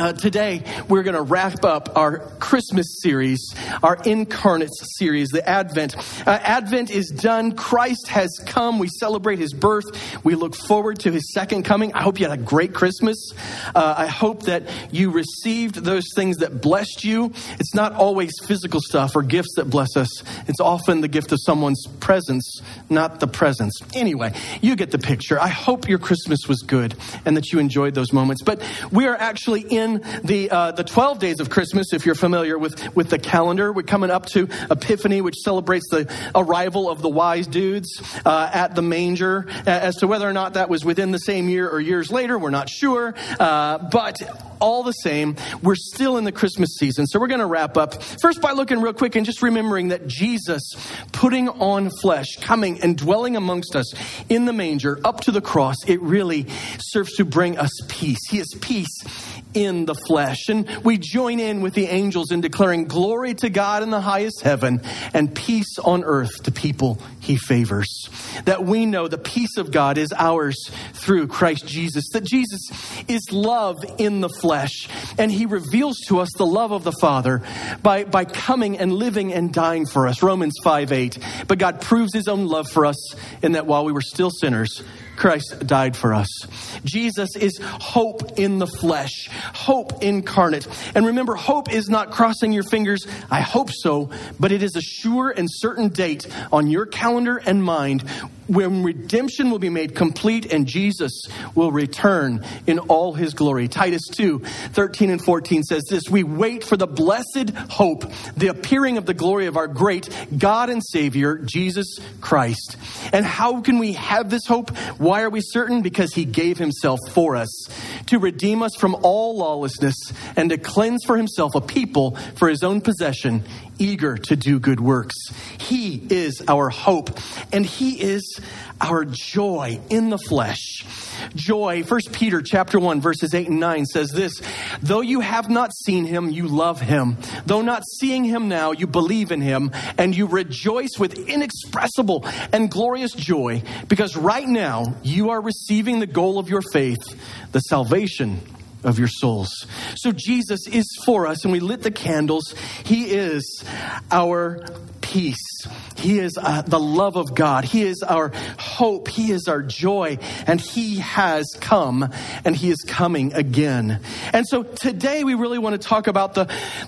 Uh, today, we're going to wrap up our Christmas series, our Incarnate series, the Advent. Uh, Advent is done. Christ has come. We celebrate his birth. We look forward to his second coming. I hope you had a great Christmas. Uh, I hope that you received those things that blessed you. It's not always physical stuff or gifts that bless us, it's often the gift of someone's presence, not the presence. Anyway, you get the picture. I hope your Christmas was good and that you enjoyed those moments. But we are actually in the uh, the 12 days of Christmas, if you're familiar with, with the calendar. We're coming up to Epiphany, which celebrates the arrival of the wise dudes uh, at the manger. As to whether or not that was within the same year or years later, we're not sure. Uh, but all the same, we're still in the Christmas season. So we're going to wrap up first by looking real quick and just remembering that Jesus putting on flesh, coming and dwelling amongst us in the manger up to the cross, it really serves to bring us peace. He is peace in the flesh. And we join in with the angels in declaring glory to God in the highest heaven and peace on earth to people he favors. That we know the peace of God is ours through Christ Jesus. That Jesus is love in the flesh. And he reveals to us the love of the Father by, by coming and living and dying for us. Romans 5 8. But God proves his own love for us in that while we were still sinners, Christ died for us. Jesus is hope in the flesh, hope incarnate. And remember, hope is not crossing your fingers, I hope so, but it is a sure and certain date on your calendar and mind when redemption will be made complete and Jesus will return in all his glory. Titus 2 13 and 14 says this We wait for the blessed hope, the appearing of the glory of our great God and Savior, Jesus Christ. And how can we have this hope? Why are we certain? Because he gave himself for us to redeem us from all lawlessness and to cleanse for himself a people for his own possession eager to do good works. He is our hope, and He is our joy in the flesh. Joy, 1 Peter chapter 1, verses 8 and 9 says this Though you have not seen him, you love him. Though not seeing him now, you believe in him, and you rejoice with inexpressible and glorious joy, because right now you are receiving the goal of your faith, the salvation of your souls. So Jesus is for us, and we lit the candles. He is our peace. He is uh, the love of God. He is our hope. He is our joy. And He has come and He is coming again. And so today we really want to talk about the,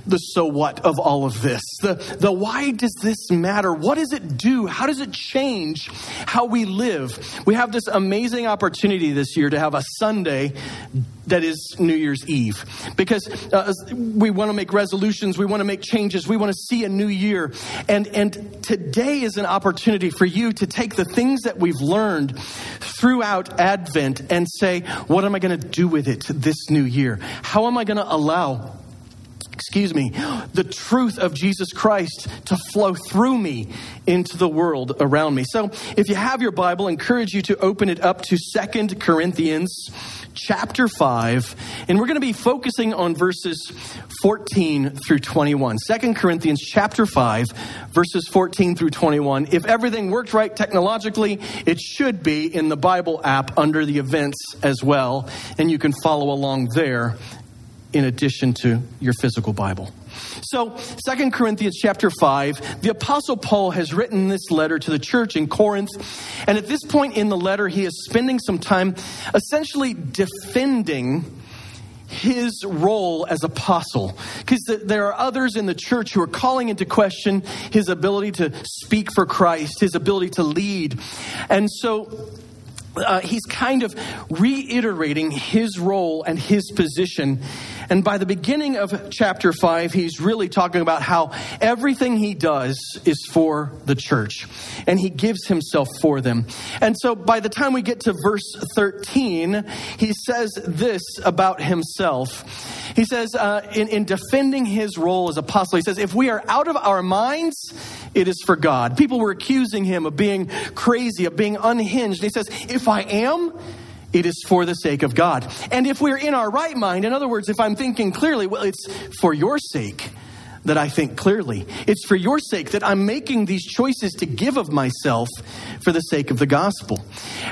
the so what of all of this. The, the why does this matter? What does it do? How does it change how we live? We have this amazing opportunity this year to have a Sunday that is New Year's Eve because uh, we want to make resolutions, we want to make changes, we want to see a new year. And, and today is an opportunity for you to take the things that we've learned throughout Advent and say, what am I going to do with it this new year? How am I going to allow excuse me, the truth of Jesus Christ to flow through me into the world around me. So, if you have your Bible, I encourage you to open it up to Second Corinthians chapter 5, and we're going to be focusing on verses 14 through 21. 2 Corinthians chapter 5, verses 14 through 21. If everything worked right technologically, it should be in the Bible app under the events as well, and you can follow along there in addition to your physical Bible. So, Second Corinthians chapter 5, the apostle Paul has written this letter to the church in Corinth, and at this point in the letter he is spending some time essentially defending his role as apostle because there are others in the church who are calling into question his ability to speak for Christ, his ability to lead. And so uh, he's kind of reiterating his role and his position. And by the beginning of chapter 5, he's really talking about how everything he does is for the church. And he gives himself for them. And so by the time we get to verse 13, he says this about himself. He says, uh, in, in defending his role as apostle, he says, if we are out of our minds, it is for God. People were accusing him of being crazy, of being unhinged. he says, if I am, it is for the sake of God. And if we're in our right mind, in other words, if I'm thinking clearly, well, it's for your sake that I think clearly. It's for your sake that I'm making these choices to give of myself for the sake of the gospel.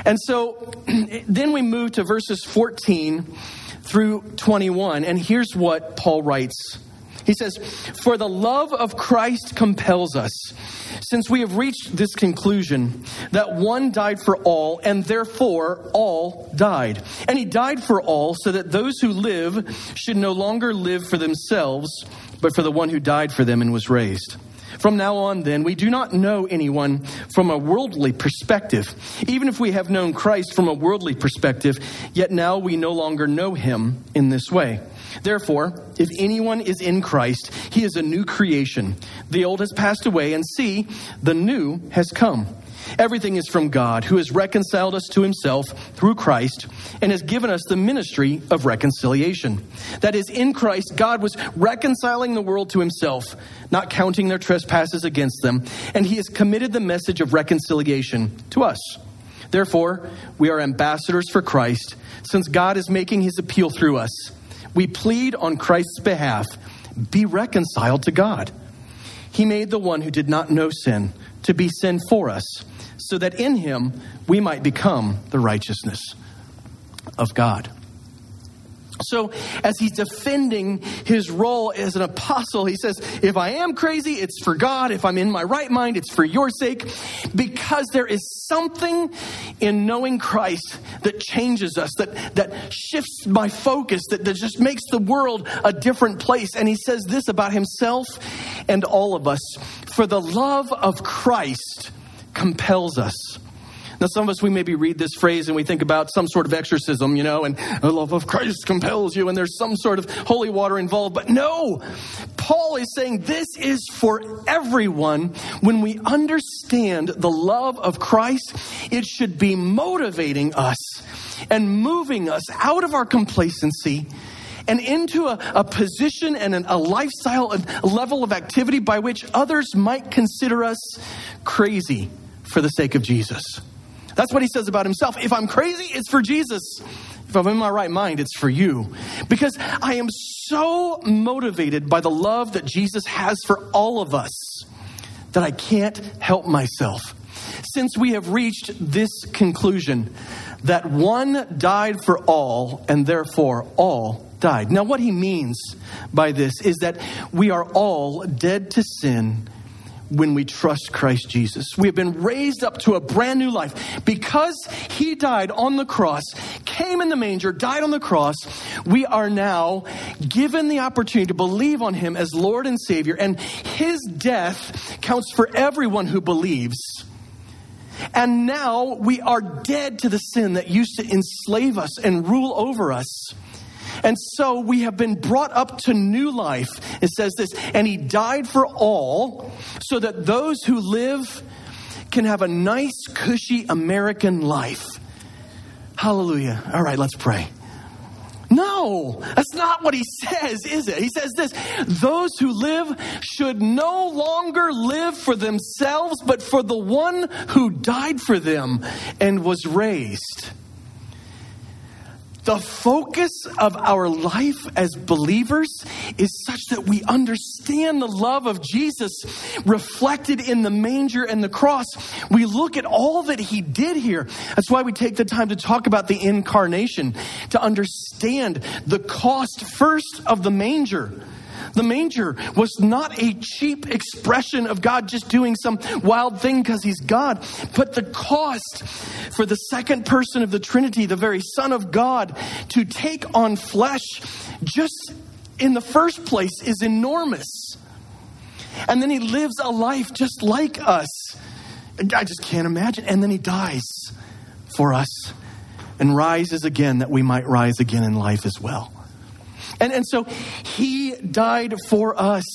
And so then we move to verses 14 through 21, and here's what Paul writes he says, For the love of Christ compels us, since we have reached this conclusion that one died for all, and therefore all died. And he died for all, so that those who live should no longer live for themselves, but for the one who died for them and was raised. From now on, then, we do not know anyone from a worldly perspective. Even if we have known Christ from a worldly perspective, yet now we no longer know him in this way. Therefore, if anyone is in Christ, he is a new creation. The old has passed away, and see, the new has come. Everything is from God, who has reconciled us to himself through Christ and has given us the ministry of reconciliation. That is, in Christ, God was reconciling the world to himself, not counting their trespasses against them, and he has committed the message of reconciliation to us. Therefore, we are ambassadors for Christ, since God is making his appeal through us. We plead on Christ's behalf be reconciled to God. He made the one who did not know sin to be sin for us, so that in him we might become the righteousness of God. So, as he's defending his role as an apostle, he says, If I am crazy, it's for God. If I'm in my right mind, it's for your sake. Because there is something in knowing Christ that changes us, that, that shifts my focus, that, that just makes the world a different place. And he says this about himself and all of us For the love of Christ compels us now, some of us, we maybe read this phrase and we think about some sort of exorcism, you know, and the love of Christ compels you, and there's some sort of holy water involved. But no, Paul is saying this is for everyone. When we understand the love of Christ, it should be motivating us and moving us out of our complacency and into a, a position and an, a lifestyle, a level of activity by which others might consider us crazy for the sake of Jesus. That's what he says about himself. If I'm crazy, it's for Jesus. If I'm in my right mind, it's for you. Because I am so motivated by the love that Jesus has for all of us that I can't help myself. Since we have reached this conclusion that one died for all and therefore all died. Now, what he means by this is that we are all dead to sin when we trust Christ Jesus. We have been raised up to a brand new life. Because he died on the cross, came in the manger, died on the cross, we are now given the opportunity to believe on him as Lord and Savior. And his death counts for everyone who believes. And now we are dead to the sin that used to enslave us and rule over us. And so we have been brought up to new life. It says this, and he died for all so that those who live can have a nice, cushy American life. Hallelujah. All right, let's pray. No, that's not what he says, is it? He says this those who live should no longer live for themselves, but for the one who died for them and was raised. The focus of our life as believers is such that we understand the love of Jesus reflected in the manger and the cross. We look at all that he did here. That's why we take the time to talk about the incarnation, to understand the cost first of the manger the manger was not a cheap expression of God just doing some wild thing because he's God, but the cost for the second person of the Trinity, the very Son of God, to take on flesh just in the first place is enormous. And then he lives a life just like us. I just can't imagine. And then he dies for us and rises again that we might rise again in life as well. And, and so he died for us.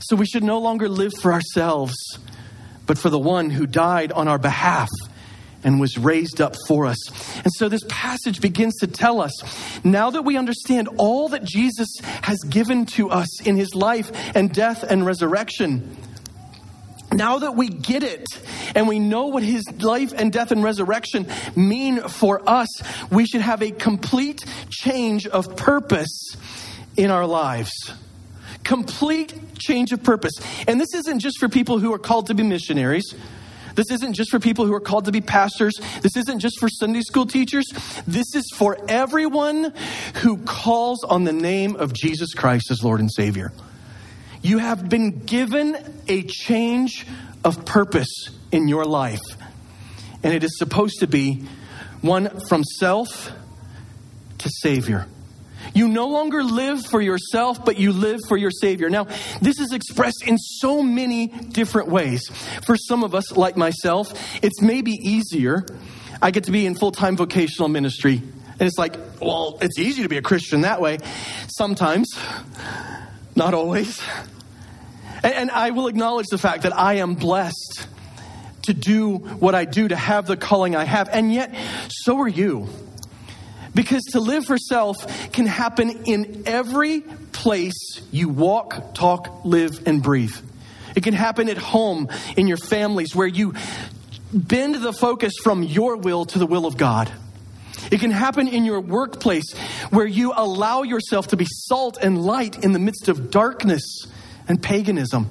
So we should no longer live for ourselves, but for the one who died on our behalf and was raised up for us. And so this passage begins to tell us now that we understand all that Jesus has given to us in his life and death and resurrection. Now that we get it and we know what his life and death and resurrection mean for us, we should have a complete change of purpose in our lives. Complete change of purpose. And this isn't just for people who are called to be missionaries. This isn't just for people who are called to be pastors. This isn't just for Sunday school teachers. This is for everyone who calls on the name of Jesus Christ as Lord and Savior. You have been given a change of purpose in your life. And it is supposed to be one from self to Savior. You no longer live for yourself, but you live for your Savior. Now, this is expressed in so many different ways. For some of us, like myself, it's maybe easier. I get to be in full time vocational ministry. And it's like, well, it's easy to be a Christian that way. Sometimes, not always. And, and I will acknowledge the fact that I am blessed to do what I do, to have the calling I have. And yet, so are you. Because to live for self can happen in every place you walk, talk, live, and breathe. It can happen at home, in your families, where you bend the focus from your will to the will of God. It can happen in your workplace, where you allow yourself to be salt and light in the midst of darkness and paganism.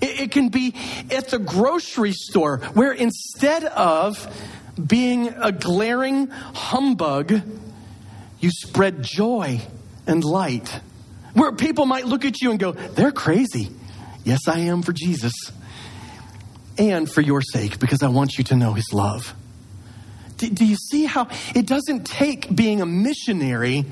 It, it can be at the grocery store, where instead of being a glaring humbug, you spread joy and light. Where people might look at you and go, they're crazy. Yes, I am for Jesus. And for your sake, because I want you to know his love. Do, do you see how it doesn't take being a missionary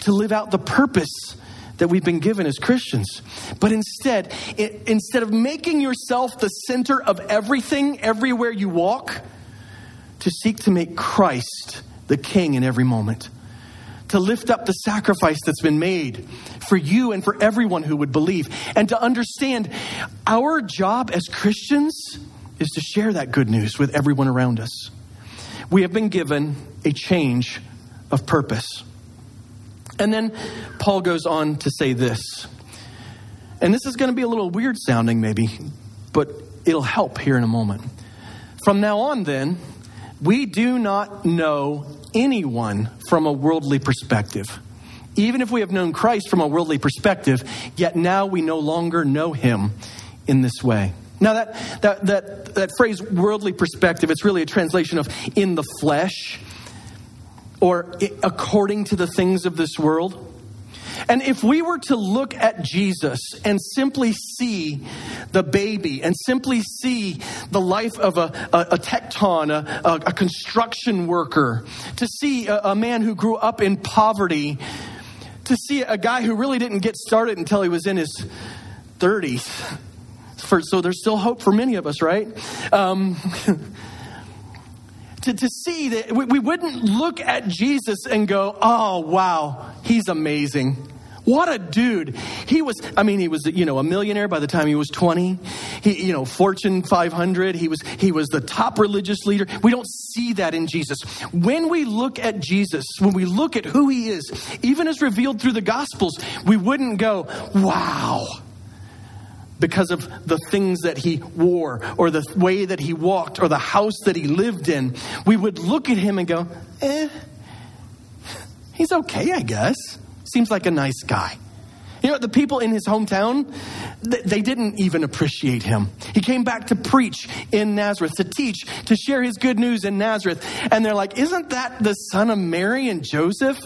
to live out the purpose that we've been given as Christians. But instead, it, instead of making yourself the center of everything everywhere you walk, to seek to make Christ the king in every moment, to lift up the sacrifice that's been made for you and for everyone who would believe, and to understand our job as Christians is to share that good news with everyone around us. We have been given a change of purpose. And then Paul goes on to say this. And this is going to be a little weird sounding, maybe, but it'll help here in a moment. From now on, then, we do not know anyone from a worldly perspective. Even if we have known Christ from a worldly perspective, yet now we no longer know him in this way. Now, that, that, that, that phrase, worldly perspective, it's really a translation of in the flesh or according to the things of this world. And if we were to look at Jesus and simply see the baby and simply see the life of a, a, a tekton, a, a, construction worker, to see a, a man who grew up in poverty, to see a guy who really didn't get started until he was in his 30s. For, so there's still hope for many of us, right? Um, to, to see that we, we wouldn't look at Jesus and go, oh, wow, he's amazing. What a dude. He was, I mean, he was, you know, a millionaire by the time he was 20. He, you know, Fortune 500. He was, he was the top religious leader. We don't see that in Jesus. When we look at Jesus, when we look at who he is, even as revealed through the Gospels, we wouldn't go, wow because of the things that he wore or the way that he walked or the house that he lived in, we would look at him and go, eh, he's okay, I guess. Seems like a nice guy. You know, the people in his hometown, they didn't even appreciate him. He came back to preach in Nazareth, to teach, to share his good news in Nazareth. And they're like, Isn't that the son of Mary and Joseph?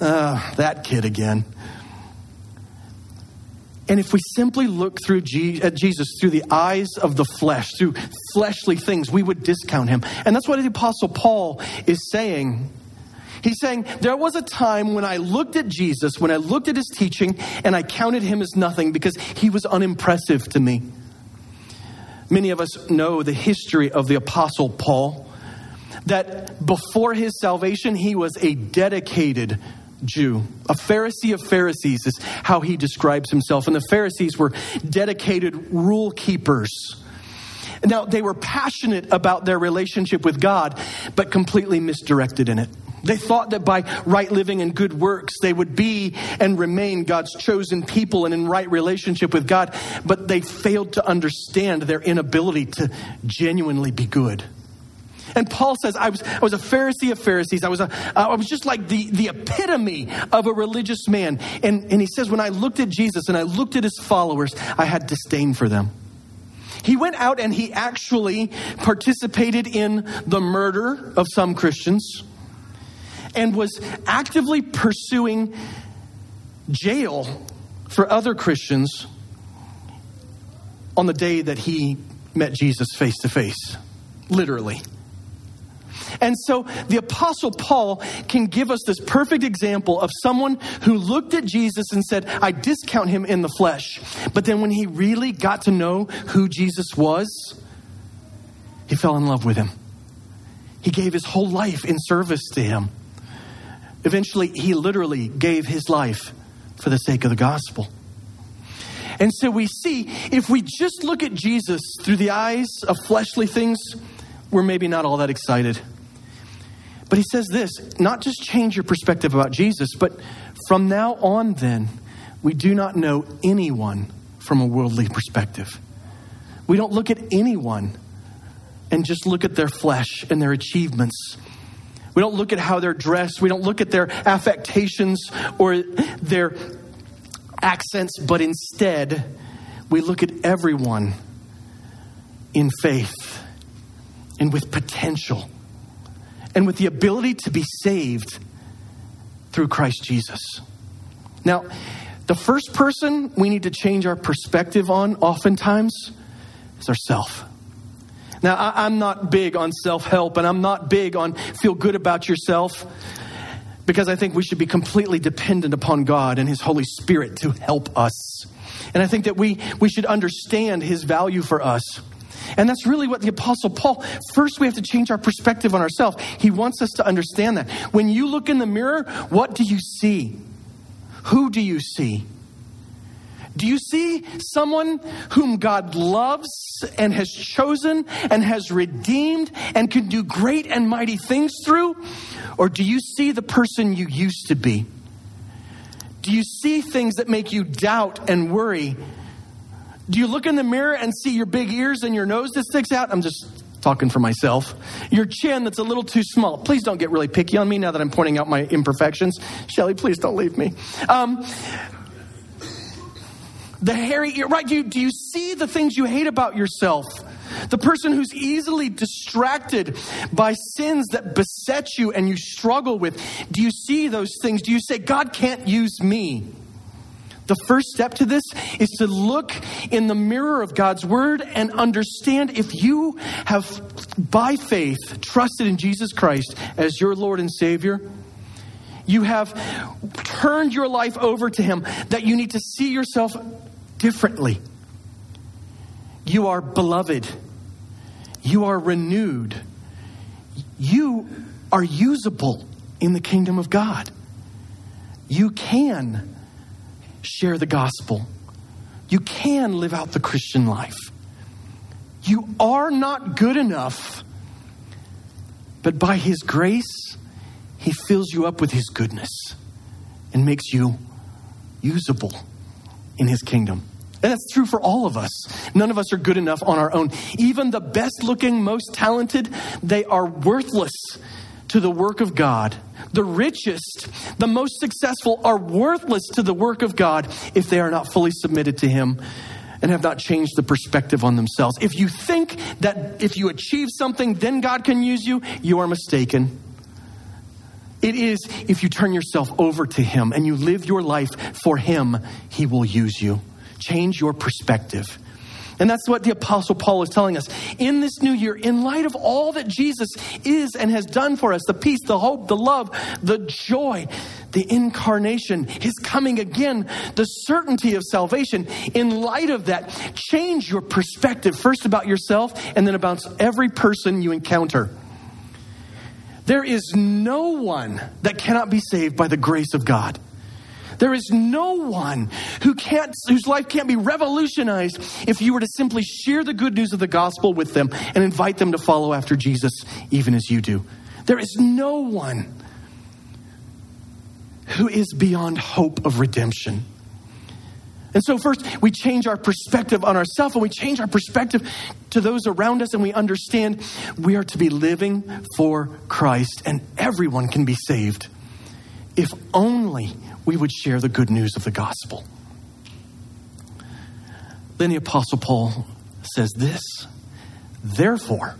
Uh, that kid again. And if we simply look through Je- at Jesus through the eyes of the flesh, through fleshly things, we would discount him. And that's what the Apostle Paul is saying He's saying, There was a time when I looked at Jesus, when I looked at his teaching, and I counted him as nothing because he was unimpressive to me. Many of us know the history of the Apostle Paul. that before his salvation, he was a dedicated Jew. A Pharisee of Pharisees is how he describes himself. And the Pharisees were dedicated rule keepers. Now, they were passionate about their relationship with God, but completely misdirected in it. They thought that by right living and good works, they would be and remain God's chosen people and in right relationship with God, but they failed to understand their inability to genuinely be good. And Paul says, I was, I was a Pharisee of Pharisees. I was, a, uh, I was just like the, the epitome of a religious man. And, and he says, when I looked at Jesus and I looked at his followers, I had disdain for them. He went out and he actually participated in the murder of some Christians and was actively pursuing jail for other Christians on the day that he met Jesus face to face, literally. And so the Apostle Paul can give us this perfect example of someone who looked at Jesus and said, I discount him in the flesh. But then when he really got to know who Jesus was, he fell in love with him. He gave his whole life in service to him. Eventually, he literally gave his life for the sake of the gospel. And so we see if we just look at Jesus through the eyes of fleshly things, we're maybe not all that excited. But he says this not just change your perspective about Jesus, but from now on, then, we do not know anyone from a worldly perspective. We don't look at anyone and just look at their flesh and their achievements. We don't look at how they're dressed. We don't look at their affectations or their accents, but instead, we look at everyone in faith and with potential and with the ability to be saved through Christ Jesus. Now, the first person we need to change our perspective on oftentimes is ourself. Now, I, am not big on self help and I'm not big on feel good about yourself because I think we should be completely dependent upon God and His Holy Spirit to help us. And I think that we, we should understand His value for us. And that's really what the Apostle Paul, first we have to change our perspective on ourselves. He wants us to understand that. When you look in the mirror, what do you see? Who do you see? Do you see someone whom God loves and has chosen and has redeemed and can do great and mighty things through? Or do you see the person you used to be? Do you see things that make you doubt and worry do you look in the mirror and see your big ears and your nose that sticks out? I'm just talking for myself. Your chin that's a little too small. Please don't get really picky on me now that I'm pointing out my imperfections. Shelly, please don't leave me. Um, the hairy ear, right? Do you, do you see the things you hate about yourself? The person who's easily distracted by sins that beset you and you struggle with. Do you see those things? Do you say, God can't use me? The first step to this is to look in the mirror of God's word and understand if you have, by faith, trusted in Jesus Christ as your Lord and Savior. You have turned your life over to Him, that you need to see yourself differently. You are beloved. You are renewed. You are usable in the kingdom of God. You can share the gospel. You can live out the Christian life. You are not good enough, but by His grace, He fills you up with His goodness and makes you usable in His kingdom. And that's true for all of us. None of us are good enough on our own. Even the best looking, most talented, they are worthless to the work of God. The richest, the most successful are worthless to the work of God if they are not fully submitted to Him and have not changed the perspective on themselves. If you think that if you achieve something, then God can use you, you are mistaken. It is if you turn yourself over to Him and you live your life for Him, He will use you. Change your perspective. And that's what the Apostle Paul is telling us. In this new year, in light of all that Jesus is and has done for us the peace, the hope, the love, the joy, the incarnation, his coming again, the certainty of salvation, in light of that, change your perspective first about yourself and then about every person you encounter. There is no one that cannot be saved by the grace of God. There is no one who can't, whose life can't be revolutionized if you were to simply share the good news of the gospel with them and invite them to follow after Jesus, even as you do. There is no one who is beyond hope of redemption. And so, first, we change our perspective on ourselves and we change our perspective to those around us, and we understand we are to be living for Christ, and everyone can be saved if only we would share the good news of the gospel. Then the Apostle Paul says this Therefore,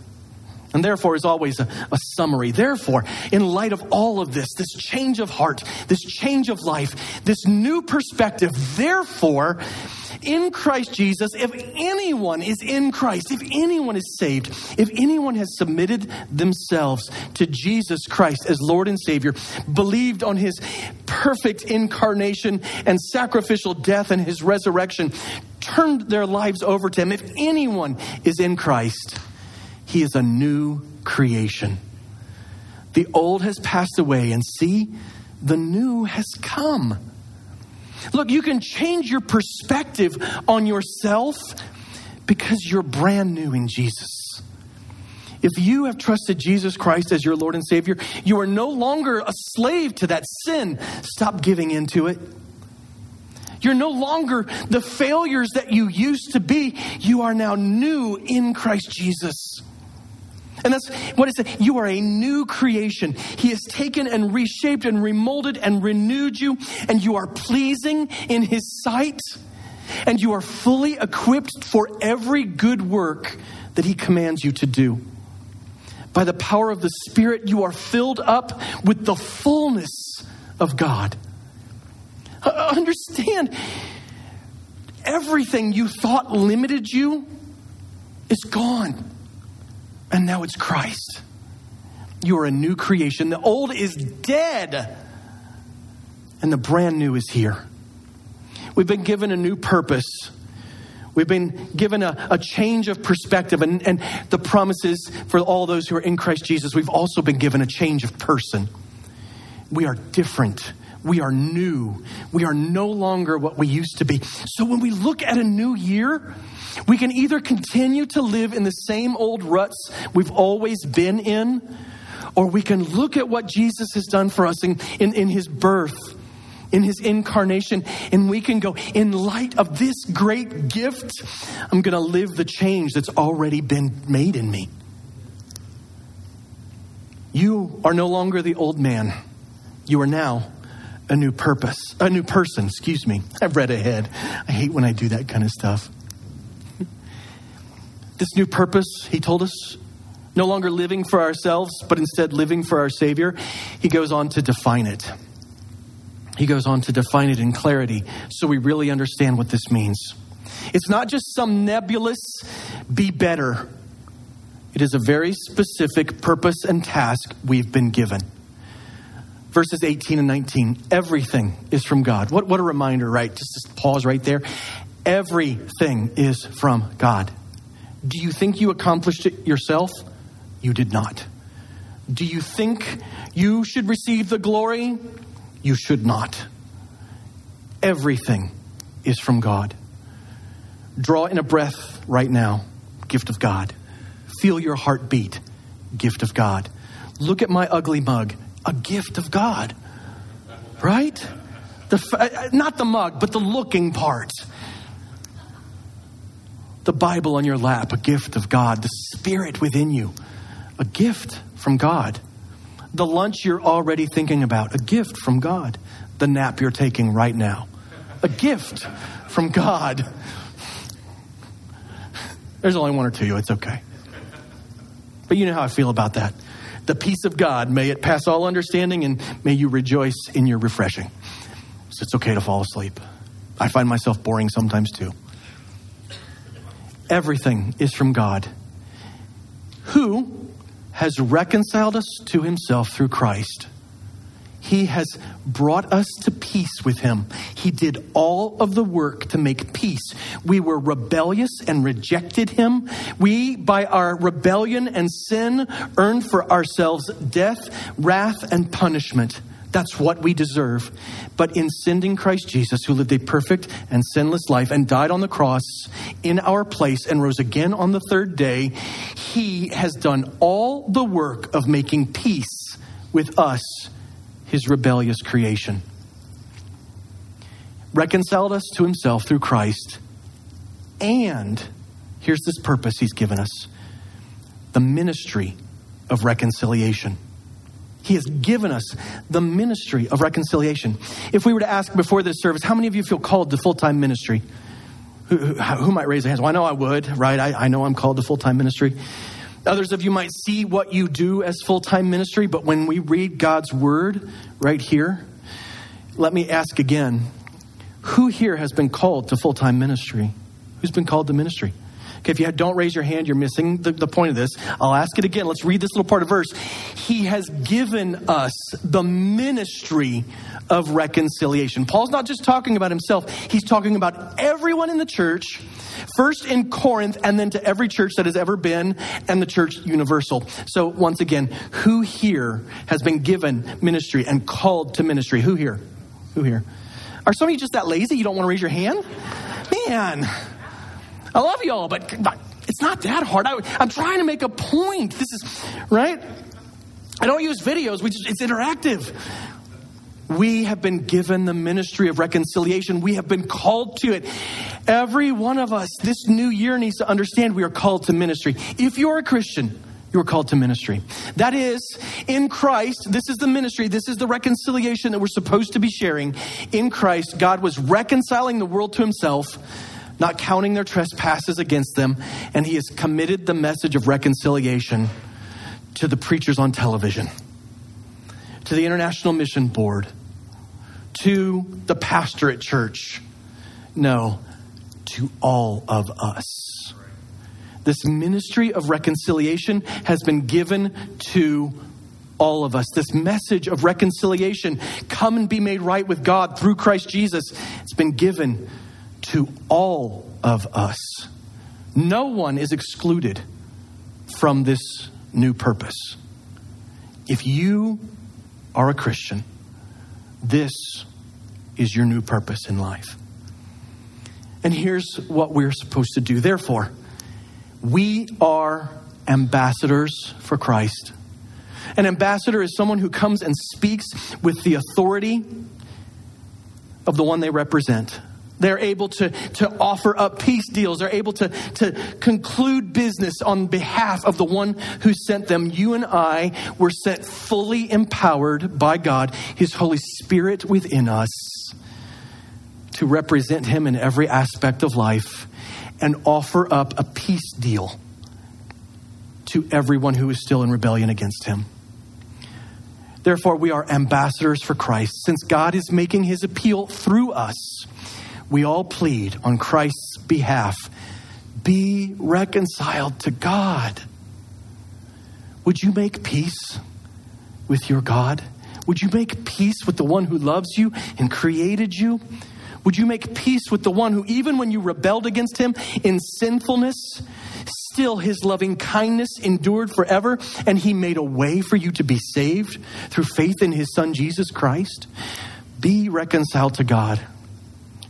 and therefore is always a, a, summary. Therefore, in light of all of this, this change of heart, this change of life, this new perspective, therefore, in Christ Jesus, if anyone is in Christ, if anyone is saved, if anyone has submitted themselves to Jesus Christ as Lord and Savior, believed on his perfect incarnation and sacrificial death and his resurrection, turned their lives over to him, if anyone is in Christ, he is a new creation. The old has passed away, and see, the new has come. Look, you can change your perspective on yourself because you're brand new in Jesus. If you have trusted Jesus Christ as your Lord and Savior, you are no longer a slave to that sin. Stop giving into it. You're no longer the failures that you used to be. You are now new in Christ Jesus. And that's what it says. You are a new creation. He has taken and reshaped and remolded and renewed you, and you are pleasing in His sight, and you are fully equipped for every good work that He commands you to do. By the power of the Spirit, you are filled up with the fullness of God. Uh, understand, everything you thought limited you is gone and now it's Christ. You are a new creation. The old is dead, and the brand new is here. We've been given a new purpose. We've been given a, a change of perspective and, and the promises for all those who are in Christ Jesus. We've also been given a change of person. We are different. We are new. We are no longer what we used to be. So when we look at a new year, we can either continue to live in the same old ruts we've always been in, or we can look at what Jesus has done for us in, in, in his birth, in his incarnation, and we can go, in light of this great gift, I'm going to live the change that's already been made in me. You are no longer the old man. You are now a new purpose, a new person, excuse me. I've read ahead. I hate when I do that kind of stuff. This new purpose, he told us, no longer living for ourselves, but instead living for our Savior, he goes on to define it. He goes on to define it in clarity so we really understand what this means. It's not just some nebulous be better, it is a very specific purpose and task we've been given. Verses 18 and 19 everything is from God. What, what a reminder, right? Just, just pause right there. Everything is from God. Do you think you accomplished it yourself? You did not. Do you think you should receive the glory? You should not. Everything is from God. Draw in a breath right now, gift of God. Feel your heart beat, gift of God. Look at my ugly mug, a gift of God. Right? The, uh, uh, not the mug, but the looking part the Bible on your lap, a gift of God, the Spirit within you, a gift from God. The lunch you're already thinking about, a gift from God. The nap you're taking right now, a gift from God. There's only one or two, it's okay. But you know how I feel about that. The peace of God, may it pass all understanding and may you rejoice in your refreshing. So it's okay to fall asleep. I find myself boring sometimes too. Everything is from God, who has reconciled us to himself through Christ. He has brought us to peace with Him. He did all of the work to make peace. We were rebellious and rejected Him. We, by our rebellion and sin, earned for ourselves death, wrath, and punishment. That's what we deserve. But in sending Christ Jesus, who lived a perfect and sinless life and died on the cross in our place and rose again on the third day, he has done all the work of making peace with us, his rebellious creation. Reconciled us to himself through Christ. And here's this purpose he's given us the ministry of reconciliation. He has given us the ministry of reconciliation. If we were to ask before this service, how many of you feel called to full time ministry? Who, who, who, might raise their hands? Well, I know I would, right? I, I know I'm called to full time ministry. Others of you might see what you do as full time ministry, but when we read God's word right here, let me ask again who here has been called to full time ministry? Who's been called to ministry? Okay, if you don't raise your hand, you're missing the, the point of this. I'll ask it again. Let's read this little part of verse. He has given us the ministry of reconciliation. Paul's not just talking about himself, he's talking about everyone in the church, first in Corinth, and then to every church that has ever been, and the church universal. So, once again, who here has been given ministry and called to ministry? Who here? Who here? Are some of you just that lazy you don't want to raise your hand? Man. I love y'all, but, it's not that hard. I, am trying to make a point. This is, right? I don't use videos, we just, it's interactive. We have been given the ministry of reconciliation. We have been called to it. Every one of us this new year needs to understand we are called to ministry. If you're a Christian, you are called to ministry. That is, in Christ, this is the ministry, this is the reconciliation that we're supposed to be sharing. In Christ, God was reconciling the world to himself not counting their trespasses against them, and he has committed the message of reconciliation to the preachers on television, to the International Mission Board, to the pastor at church. No, to all of us. This ministry of reconciliation has been given to all of us. This message of reconciliation, come and be made right with God through Christ Jesus, it's been given to all of us. No one is excluded from this new purpose. If you are a Christian, this is your new purpose in life. And here's what we're supposed to do. Therefore, we are ambassadors for Christ. An ambassador is someone who comes and speaks with the authority of the one they represent. They're able to, to offer up peace deals. They're able to, to conclude business on behalf of the one who sent them. You and I were sent fully empowered by God, His Holy Spirit within us, to represent Him in every aspect of life and offer up a peace deal to everyone who is still in rebellion against Him. Therefore, we are ambassadors for Christ, since God is making His appeal through us we all plead on Christ's behalf be reconciled to God. Would you make peace with your God? Would you make peace with the one who loves you and created you? Would you make peace with the one who, even when you rebelled against him in sinfulness, still his loving kindness endured forever and he made a way for you to be saved through faith in his son Jesus Christ? Be reconciled to God.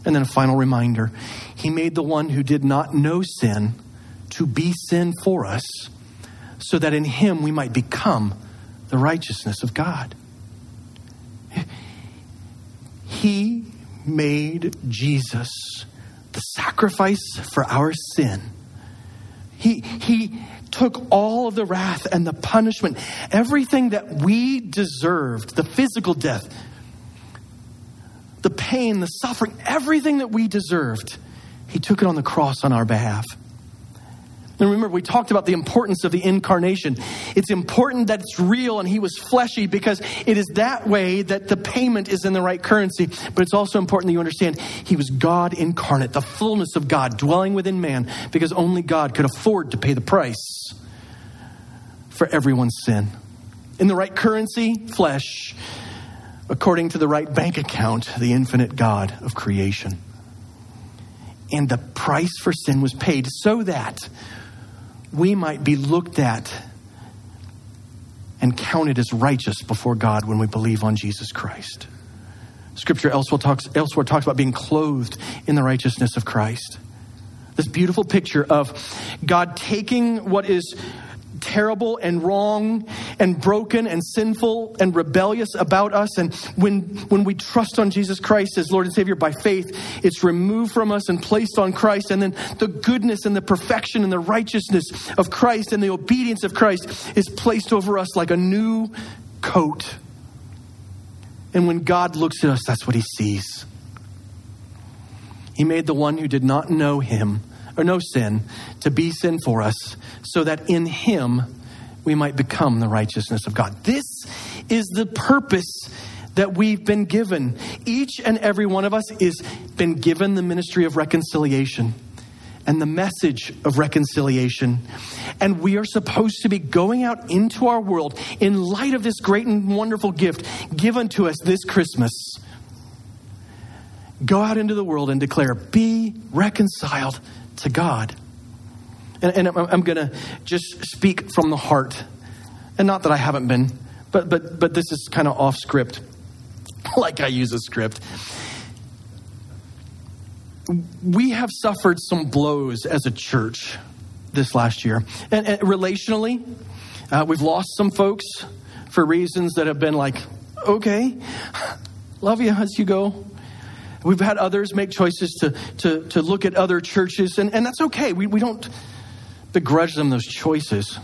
And then a final reminder He made the one who did not know sin to be sin for us, so that in Him we might become the righteousness of God. He made Jesus the sacrifice for our sin. He, he took all of the wrath and the punishment, everything that we deserved, the physical death, the pain, the suffering, everything that we deserved, He took it on the cross on our behalf. And remember, we talked about the importance of the incarnation. It's important that it's real and he was fleshy because it is that way that the payment is in the right currency. But it's also important that you understand he was God incarnate, the fullness of God dwelling within man because only God could afford to pay the price for everyone's sin. In the right currency, flesh according to the right bank account, the infinite God of creation. And the price for sin was paid so that we might be looked at and counted as righteous before God when we believe on Jesus Christ. Scripture elsewhere talks, elsewhere talks about being clothed in the righteousness of Christ. This beautiful picture of God taking what is terrible and wrong and broken and sinful and rebellious about us. And when, when we trust on Jesus Christ as Lord and Savior by faith, it's removed from us and placed on Christ. And then the goodness and the perfection and the righteousness of Christ and the obedience of Christ is placed over us like a new coat. And when God looks at us, that's what he sees. He made the one who did not know him or no sin to be sin for us so that in him we might become the righteousness of God. This is the purpose that we've been given. Each and every one of us is been given the ministry of reconciliation and the message of reconciliation. And we are supposed to be going out into our world in light of this great and wonderful gift given to us this Christmas. Go out into the world and declare, be reconciled to God. And, and I'm, going to just speak from the heart. And not that I haven't been, but, but, but this is kind of off script, like I use a script. We have suffered some blows as a church this last year. And, and relationally, uh, we've lost some folks for reasons that have been like, okay, love you as you go. We've had others make choices to, to, to look at other churches, and, and that's okay. We, we don't begrudge them those choices.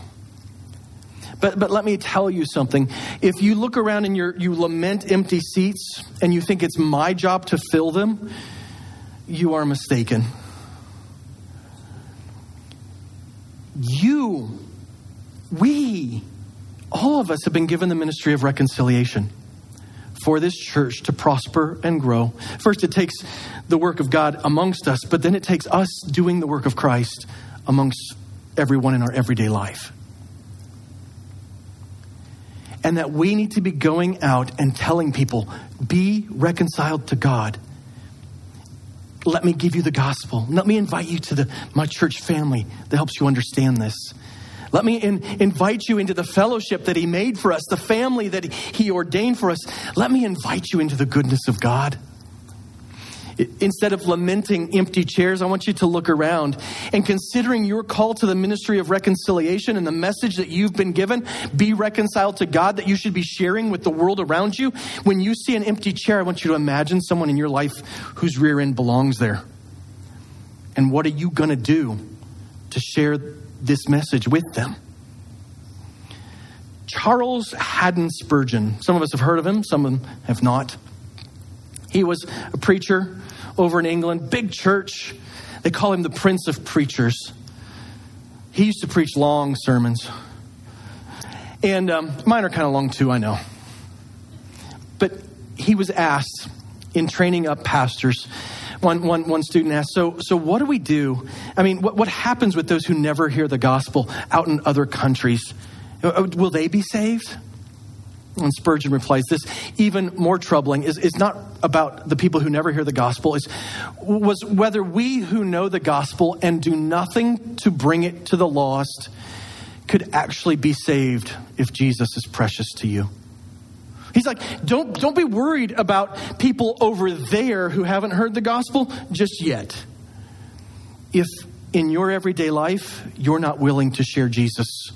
But, but let me tell you something. If you look around and you you lament empty seats and you think it's my job to fill them, you are mistaken. You, we, all of us have been given the ministry of reconciliation for this church to prosper and grow. First, it takes the work of God amongst us, but then it takes us doing the work of Christ amongst everyone in our everyday life. And that we need to be going out and telling people, be reconciled to God. Let me give you the gospel. Let me invite you to the, my church family that helps you understand this. Let me in, invite you into the fellowship that He made for us, the family that He ordained for us. Let me invite you into the goodness of God. Instead of lamenting empty chairs, I want you to look around and considering your call to the ministry of reconciliation and the message that you've been given, be reconciled to God that you should be sharing with the world around you. When you see an empty chair, I want you to imagine someone in your life whose rear end belongs there. And what are you going to do to share this message with them? Charles Haddon Spurgeon. Some of us have heard of him, some of them have not. He was a preacher over in England, big church. They call him the Prince of Preachers. He used to preach long sermons. And um, mine are kind of long too, I know. But he was asked in training up pastors, one, one, one student asked, so, so what do we do? I mean, what, what happens with those who never hear the gospel out in other countries? Uh, will they be saved? And Spurgeon replies, This even more troubling is, is not about the people who never hear the gospel, is was whether we who know the gospel and do nothing to bring it to the lost could actually be saved if Jesus is precious to you. He's like, don't, don't be worried about people over there who haven't heard the gospel just yet. If in your everyday life you're not willing to share Jesus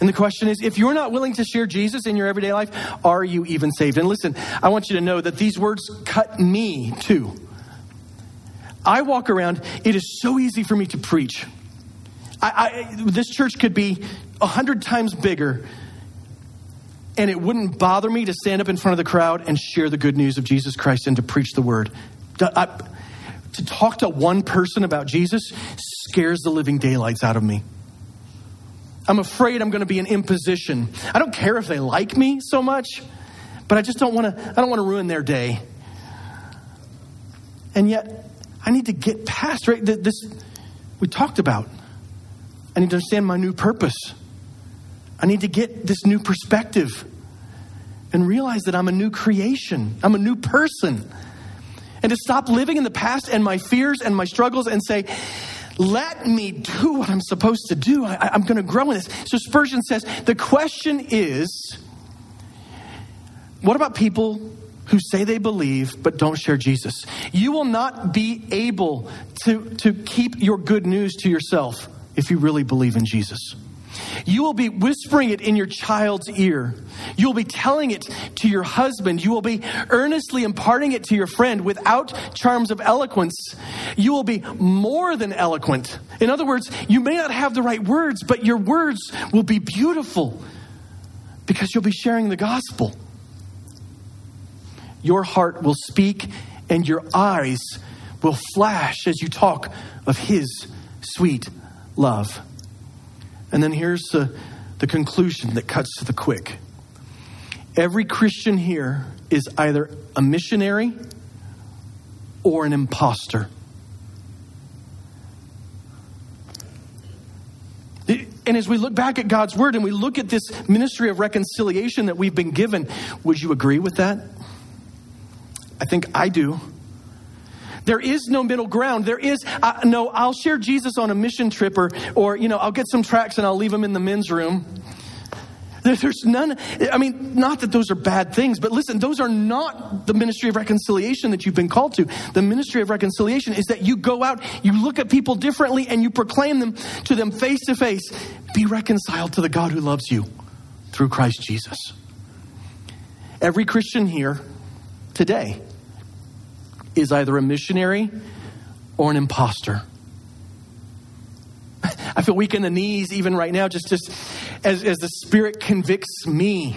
and the question is if you're not willing to share Jesus in your everyday life, are you even saved? And listen, I want you to know that these words cut me too. I walk around, it is so easy for me to preach. I, I, this church could be a hundred times bigger, and it wouldn't bother me to stand up in front of the crowd and share the good news of Jesus Christ and to preach the word. I, to talk to one person about Jesus scares the living daylights out of me. I'm afraid I'm going to be an imposition. I don't care if they like me so much, but I just don't want to I don't want to ruin their day. And yet I need to get past right this we talked about. I need to understand my new purpose. I need to get this new perspective. and realize that I'm a new creation, I'm a new person. And to stop living in the past and my fears and my struggles and say, let me do what I'm supposed to do. I, am going to grow in this. So Spurgeon says the question is what about people who say they believe but don't share Jesus? You will not be able to, to keep your good news to yourself if you really believe in Jesus. You will be whispering it in your child's ear. You will be telling it to your husband. You will be earnestly imparting it to your friend without charms of eloquence. You will be more than eloquent. In other words, you may not have the right words, but your words will be beautiful because you'll be sharing the gospel. Your heart will speak and your eyes will flash as you talk of His sweet love. And then here's the, the conclusion that cuts to the quick every Christian here is either a missionary or an impostor. And as we look back at God's word and we look at this ministry of reconciliation that we've been given, would you agree with that? I think I do. There is no middle ground. There is uh, no, I'll share Jesus on a mission trip or, or, you know, I'll get some tracts and I'll leave them in the men's room. there's none, I mean, not that those are bad things, but listen, those are not the ministry of reconciliation that you've been called to. The ministry of reconciliation is that you go out, you look at people differently, and you proclaim them to them face to face. Be reconciled to the God who loves you through Christ Jesus. Every Christian here today is either a missionary or an impostor. I feel weak in the knees even right now, just, just as, as the Spirit convicts me.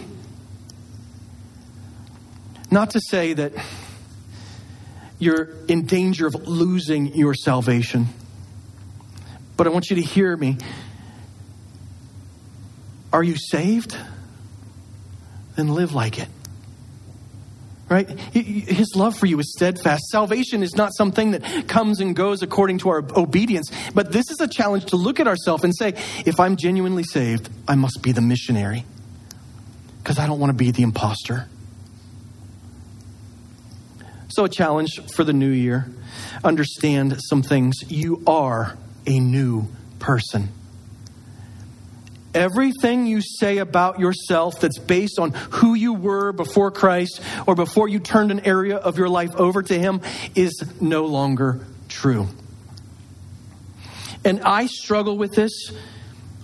Not to say that you're in danger of losing your salvation, but I want you to hear me. Are you saved? Then live like it right? His love for you is steadfast. Salvation is not something that comes and goes according to our obedience, but this is a challenge to look at ourselves and say, if I'm genuinely saved, I must be the missionary because I don't want to be the imposter. So, a challenge for the new year understand some things. You are a new person. Everything you say about yourself that's based on who you were before Christ or before you turned an area of your life over to Him is no longer true. And I struggle with this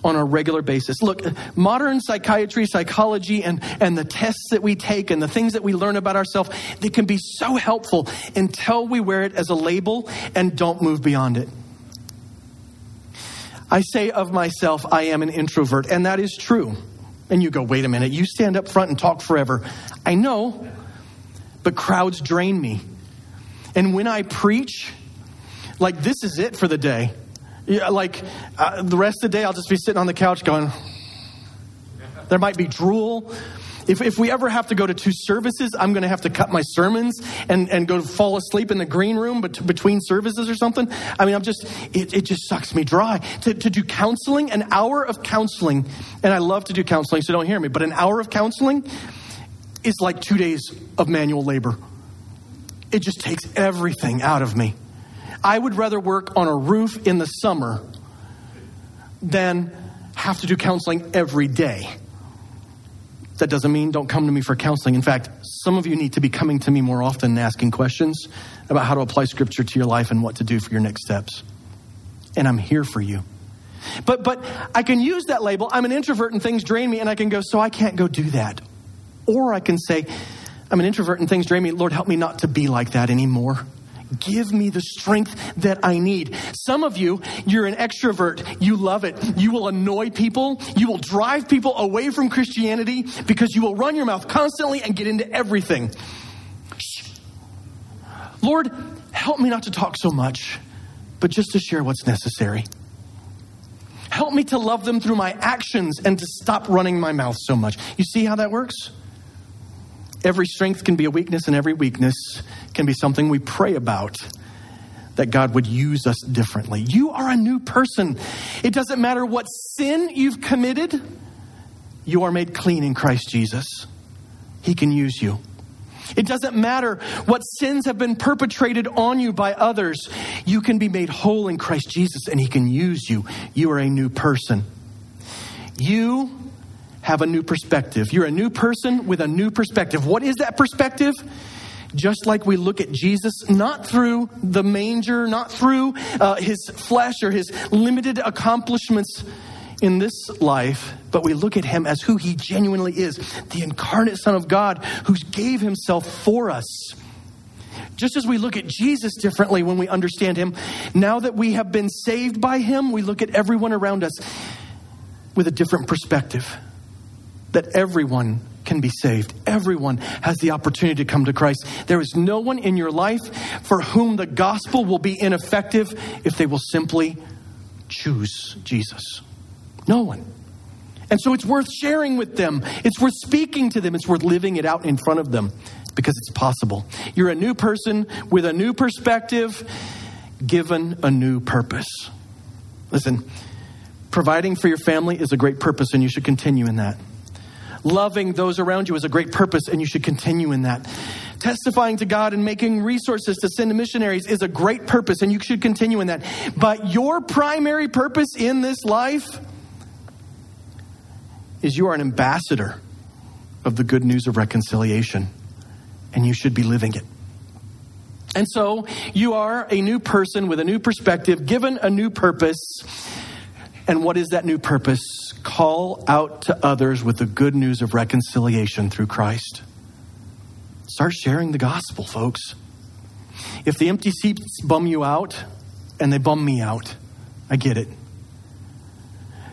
on a regular basis. Look, modern psychiatry, psychology, and, and the tests that we take and the things that we learn about ourselves, they can be so helpful until we wear it as a label and don't move beyond it. I say of myself, I am an introvert, and that is true. And you go, wait a minute, you stand up front and talk forever. I know, but crowds drain me. And when I preach, like this is it for the day. Yeah, like uh, the rest of the day, I'll just be sitting on the couch going, there might be drool. If, if we ever have to go to two services, I'm going to have to cut my sermons and, and go fall asleep in the green room bet- between services or something. I mean, I'm just, it, it just sucks me dry. To, to do counseling, an hour of counseling, and I love to do counseling, so don't hear me, but an hour of counseling is like two days of manual labor. It just takes everything out of me. I would rather work on a roof in the summer than have to do counseling every day. That doesn't mean don't come to me for counseling. In fact, some of you need to be coming to me more often and asking questions about how to apply scripture to your life and what to do for your next steps. And I'm here for you. But but I can use that label. I'm an introvert and things drain me and I can go so I can't go do that. Or I can say I'm an introvert and things drain me. Lord, help me not to be like that anymore. Give me the strength that I need. Some of you, you're an extrovert. You love it. You will annoy people. You will drive people away from Christianity because you will run your mouth constantly and get into everything. Lord, help me not to talk so much, but just to share what's necessary. Help me to love them through my actions and to stop running my mouth so much. You see how that works? Every strength can be a weakness, and every weakness can be something we pray about that God would use us differently. You are a new person. It doesn't matter what sin you've committed, you are made clean in Christ Jesus. He can use you. It doesn't matter what sins have been perpetrated on you by others. You can be made whole in Christ Jesus and He can use you. You are a new person. You have a new perspective. You're a new person with a new perspective. What is that perspective? Just like we look at Jesus, not through the manger, not through uh, his flesh or his limited accomplishments in this life, but we look at him as who he genuinely is the incarnate Son of God who gave himself for us. Just as we look at Jesus differently when we understand him, now that we have been saved by him, we look at everyone around us with a different perspective. That everyone can be saved. Everyone has the opportunity to come to Christ. There is no one in your life for whom the gospel will be ineffective if they will simply choose Jesus. No one. And so it's worth sharing with them. It's worth speaking to them. It's worth living it out in front of them because it's possible. You're a new person with a new perspective, given a new purpose. Listen, providing for your family is a great purpose, and you should continue in that. Loving those around you is a great purpose, and you should continue in that. Testifying to God and making resources to send to missionaries is a great purpose, and you should continue in that. But your primary purpose in this life is you are an ambassador of the good news of reconciliation, and you should be living it. And so you are a new person with a new perspective, given a new purpose. And what is that new purpose? Call out to others with the good news of reconciliation through Christ. Start sharing the gospel, folks. If the empty seats bum you out, and they bum me out, I get it.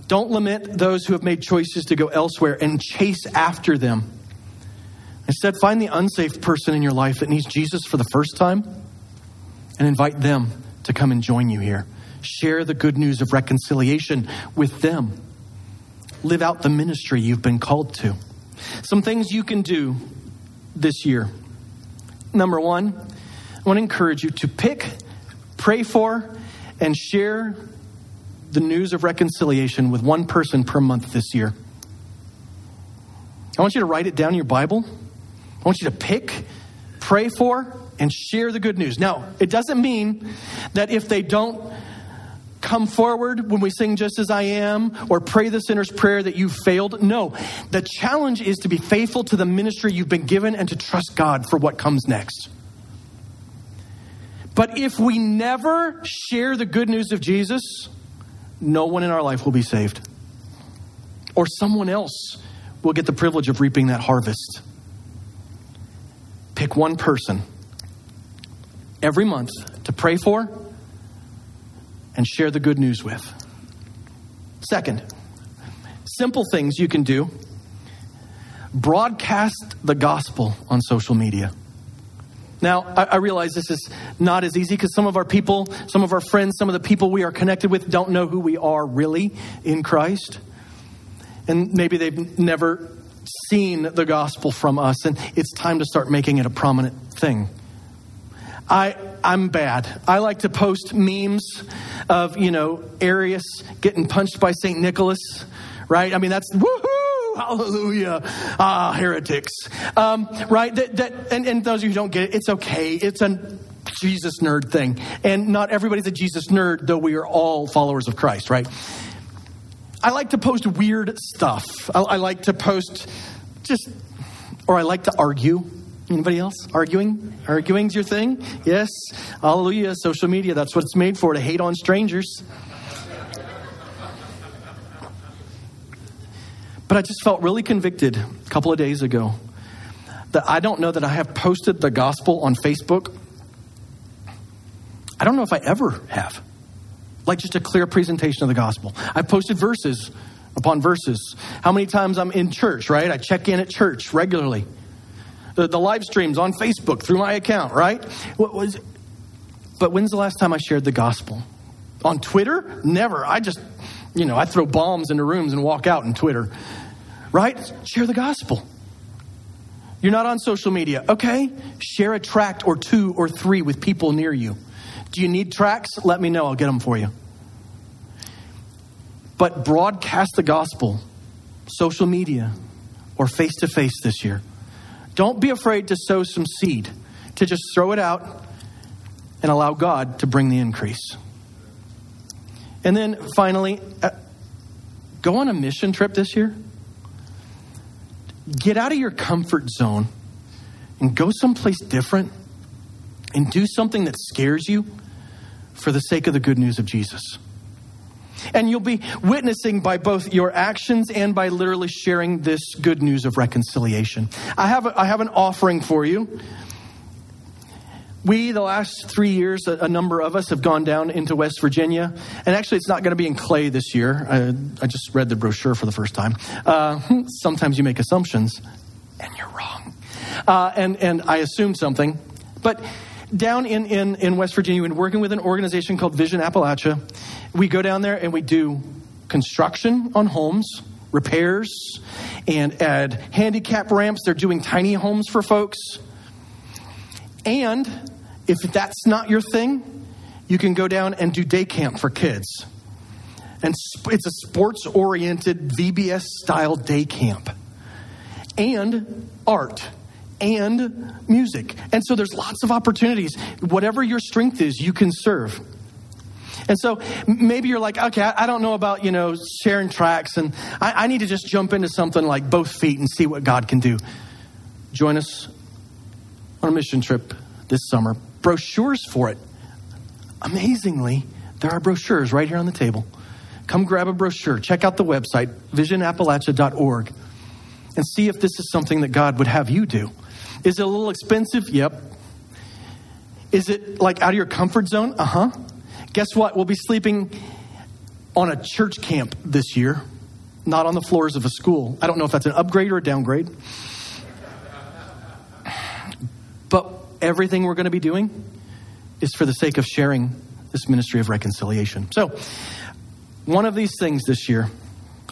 Don't lament those who have made choices to go elsewhere and chase after them. Instead, find the unsafe person in your life that needs Jesus for the first time and invite them to come and join you here. Share the good news of reconciliation with them. Live out the ministry you've been called to. Some things you can do this year. Number one, I want to encourage you to pick, pray for, and share the news of reconciliation with one person per month this year. I want you to write it down in your Bible. I want you to pick, pray for, and share the good news. Now, it doesn't mean that if they don't come forward when we sing Just As I Am or pray the sinner's prayer that you failed. No, the challenge is to be faithful to the ministry you've been given and to trust God for what comes next. But if we never share the good news of Jesus, no one in our life will be saved. Or someone else will get the privilege of reaping that harvest. Pick one person every month to pray for and share the good news with. Second, simple things you can do broadcast the gospel on social media. Now, I, I, realize this is not as easy because some of our people, some of our friends, some of the people we are connected with don't know who we are really in Christ. And maybe they've never seen the gospel from us, and it's time to start making it a prominent thing. I, I'm bad. I like to post memes of, you know, Arius getting punched by St. Nicholas, right? I mean, that's woohoo! hallelujah, ah, heretics, um, right? That, that, and, and those of you who don't get it, it's okay. It's a Jesus nerd thing. And not everybody's a Jesus nerd, though we are all followers of Christ, right? I like to post weird stuff. I, I like to post just, or I like to argue. Anybody else arguing? Arguing's your thing? Yes. Hallelujah. Social media, that's what it's made for to hate on strangers. But I just felt really convicted a couple of days ago that I don't know that I have posted the gospel on Facebook. I don't know if I ever have. Like just a clear presentation of the gospel. I posted verses upon verses. How many times I'm in church, right? I check in at church regularly. The, the live streams on Facebook through my account, right? What was But when's the last time I shared the gospel? On Twitter? Never. I just you know, I throw bombs into rooms and walk out on Twitter. Right? Share the gospel. You're not on social media. Okay, share a tract or two or three with people near you. Do you need tracts? Let me know. I'll get them for you. But broadcast the gospel, social media, or face to face this year. Don't be afraid to sow some seed, to just throw it out and allow God to bring the increase. And then finally, uh, go on a mission trip this year. Get out of your comfort zone and go someplace different and do something that scares you for the sake of the good news of Jesus. And you'll be witnessing by both your actions and by literally sharing this good news of reconciliation. I have, a, I have an offering for you. We, the last three years, a, a, number of us have gone down into West Virginia. And actually, it's not going to be in Clay this year. I, I, just read the brochure for the first time. Uh, sometimes you make assumptions, and you're wrong. Uh, and, and I assumed something. But down in, in, in West Virginia, been working with an organization called Vision Appalachia. We go down there and we do construction on homes, repairs, and add handicap ramps. They're doing tiny homes for folks. And if that's not your thing, you can go down and do day camp for kids. And it's a sports oriented VBS style day camp. And art and music. And so there's lots of opportunities. Whatever your strength is, you can serve. And so maybe you're like, okay, I don't know about, you know, sharing tracts, and I, I need to just jump into something like both feet and see what God can do. Join us on a mission trip this summer. Brochures for it. Amazingly, there are brochures right here on the table. Come grab a brochure. Check out the website, visionappalachia.org, and see if this is something that God would have you do. Is it a little expensive? Yep. Is it like out of your comfort zone? Uh huh. Guess what? We'll be sleeping on a church camp this year, not on the floors of a school. I don't know if that's an upgrade or a downgrade. But everything we're going to be doing is for the sake of sharing this ministry of reconciliation. So, one of these things this year,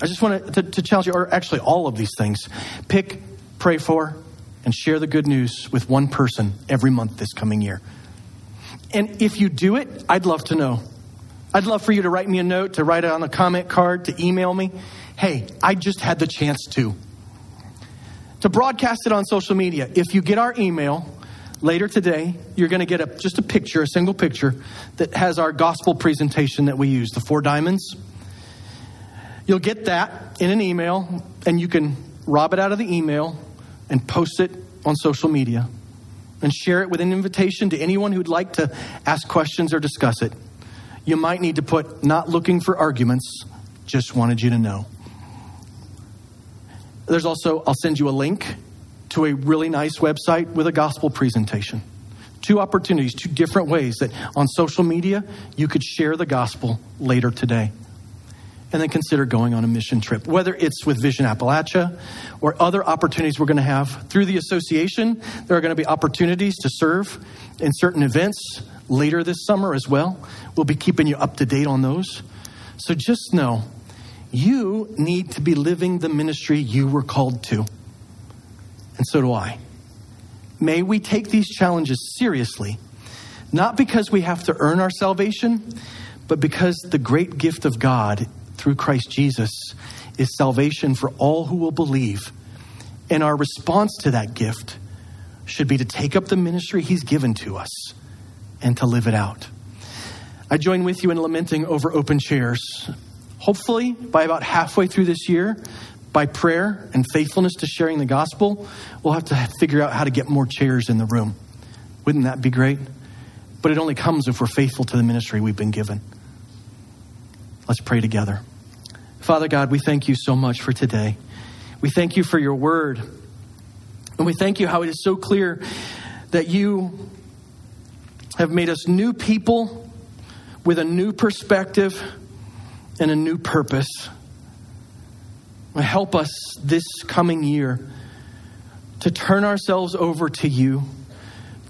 I just want to, to, challenge you, or actually all of these things, pick, pray for, and share the good news with one person every month this coming year. And if you do it, I'd love to know. I'd love for you to write me a note, to write it on a comment card, to email me. Hey, I just had the chance to. To broadcast it on social media. If you get our email later today, you're going to get a, just a picture, a single picture that has our gospel presentation that we use, the four diamonds. You'll get that in an email, and you can rob it out of the email and post it on social media and share it with an invitation to anyone who'd like to ask questions or discuss it. You might need to put, not looking for arguments, just wanted you to know. There's also, I'll send you a link to a really nice website with a gospel presentation. Two opportunities, two different ways that on social media you could share the gospel later today and then consider going on a mission trip, whether it's with Vision Appalachia or other opportunities we're going to have through the association. There are going to be opportunities to serve in certain events later this summer as well. We'll be keeping you up to date on those. So just know you need to be living the ministry you were called to. And so do I. May we take these challenges seriously, not because we have to earn our salvation, but because the great gift of God through Christ Jesus is salvation for all who will believe. And our response to that gift should be to take up the ministry He's given to us and to live it out. I join with you in lamenting over open chairs. Hopefully, by about halfway through this year, by prayer and faithfulness to sharing the gospel, we'll have to figure out how to get more chairs in the room. Wouldn't that be great? But it only comes if we're faithful to the ministry we've been given. Let's pray together. Father God, we thank you so much for today. We thank you for your word. And we thank you how it is so clear that you have made us new people with a new perspective and a new purpose. Help us this coming year to turn ourselves over to you,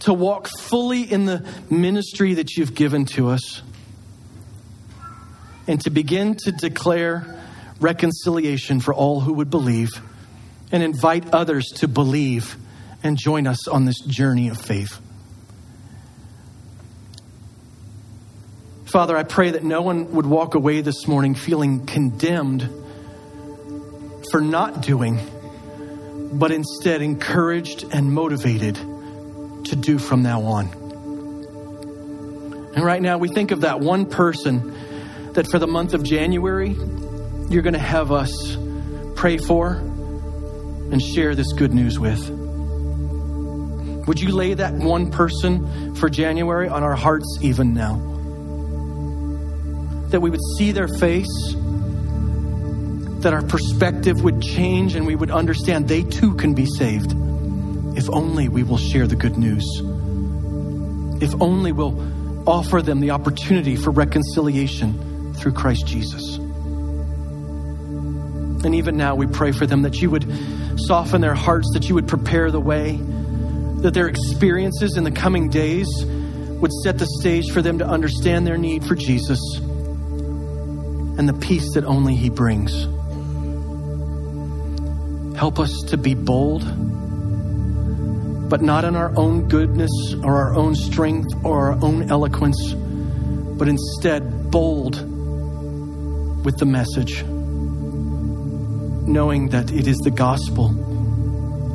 to walk fully in the ministry that you've given to us and to begin to declare reconciliation for all who would believe and invite others to believe and join us on this journey of faith. Father, I pray that no one would walk away this morning feeling condemned for not doing but instead encouraged and motivated to do from now on. And right now, we think of that one person that for the month of January, you're going to have us pray for and share this good news with. Would you lay that one person for January on our hearts even now? That we would see their face, that our perspective would change, and we would understand they too can be saved if only we will share the good news. If only we'll offer them the opportunity for reconciliation through Christ Jesus. And even now, we pray for them that you would soften their hearts, that you would prepare the way, that their experiences in the coming days would set the stage for them to understand their need for Jesus and the peace that only He brings. Help us to be bold, but not in our own goodness or our own strength or our own eloquence, but instead bold with the message knowing that it is the gospel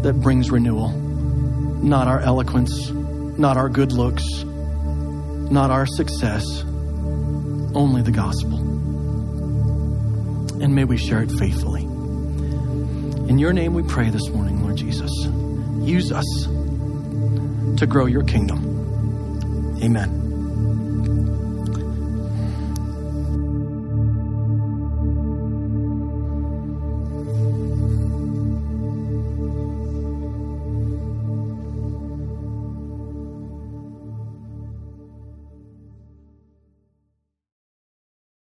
that brings renewal, not our eloquence, not our good looks, not our success, only the gospel. And may we share it faithfully. In your name we pray this morning, Lord Jesus. Use us to grow your kingdom. Amen.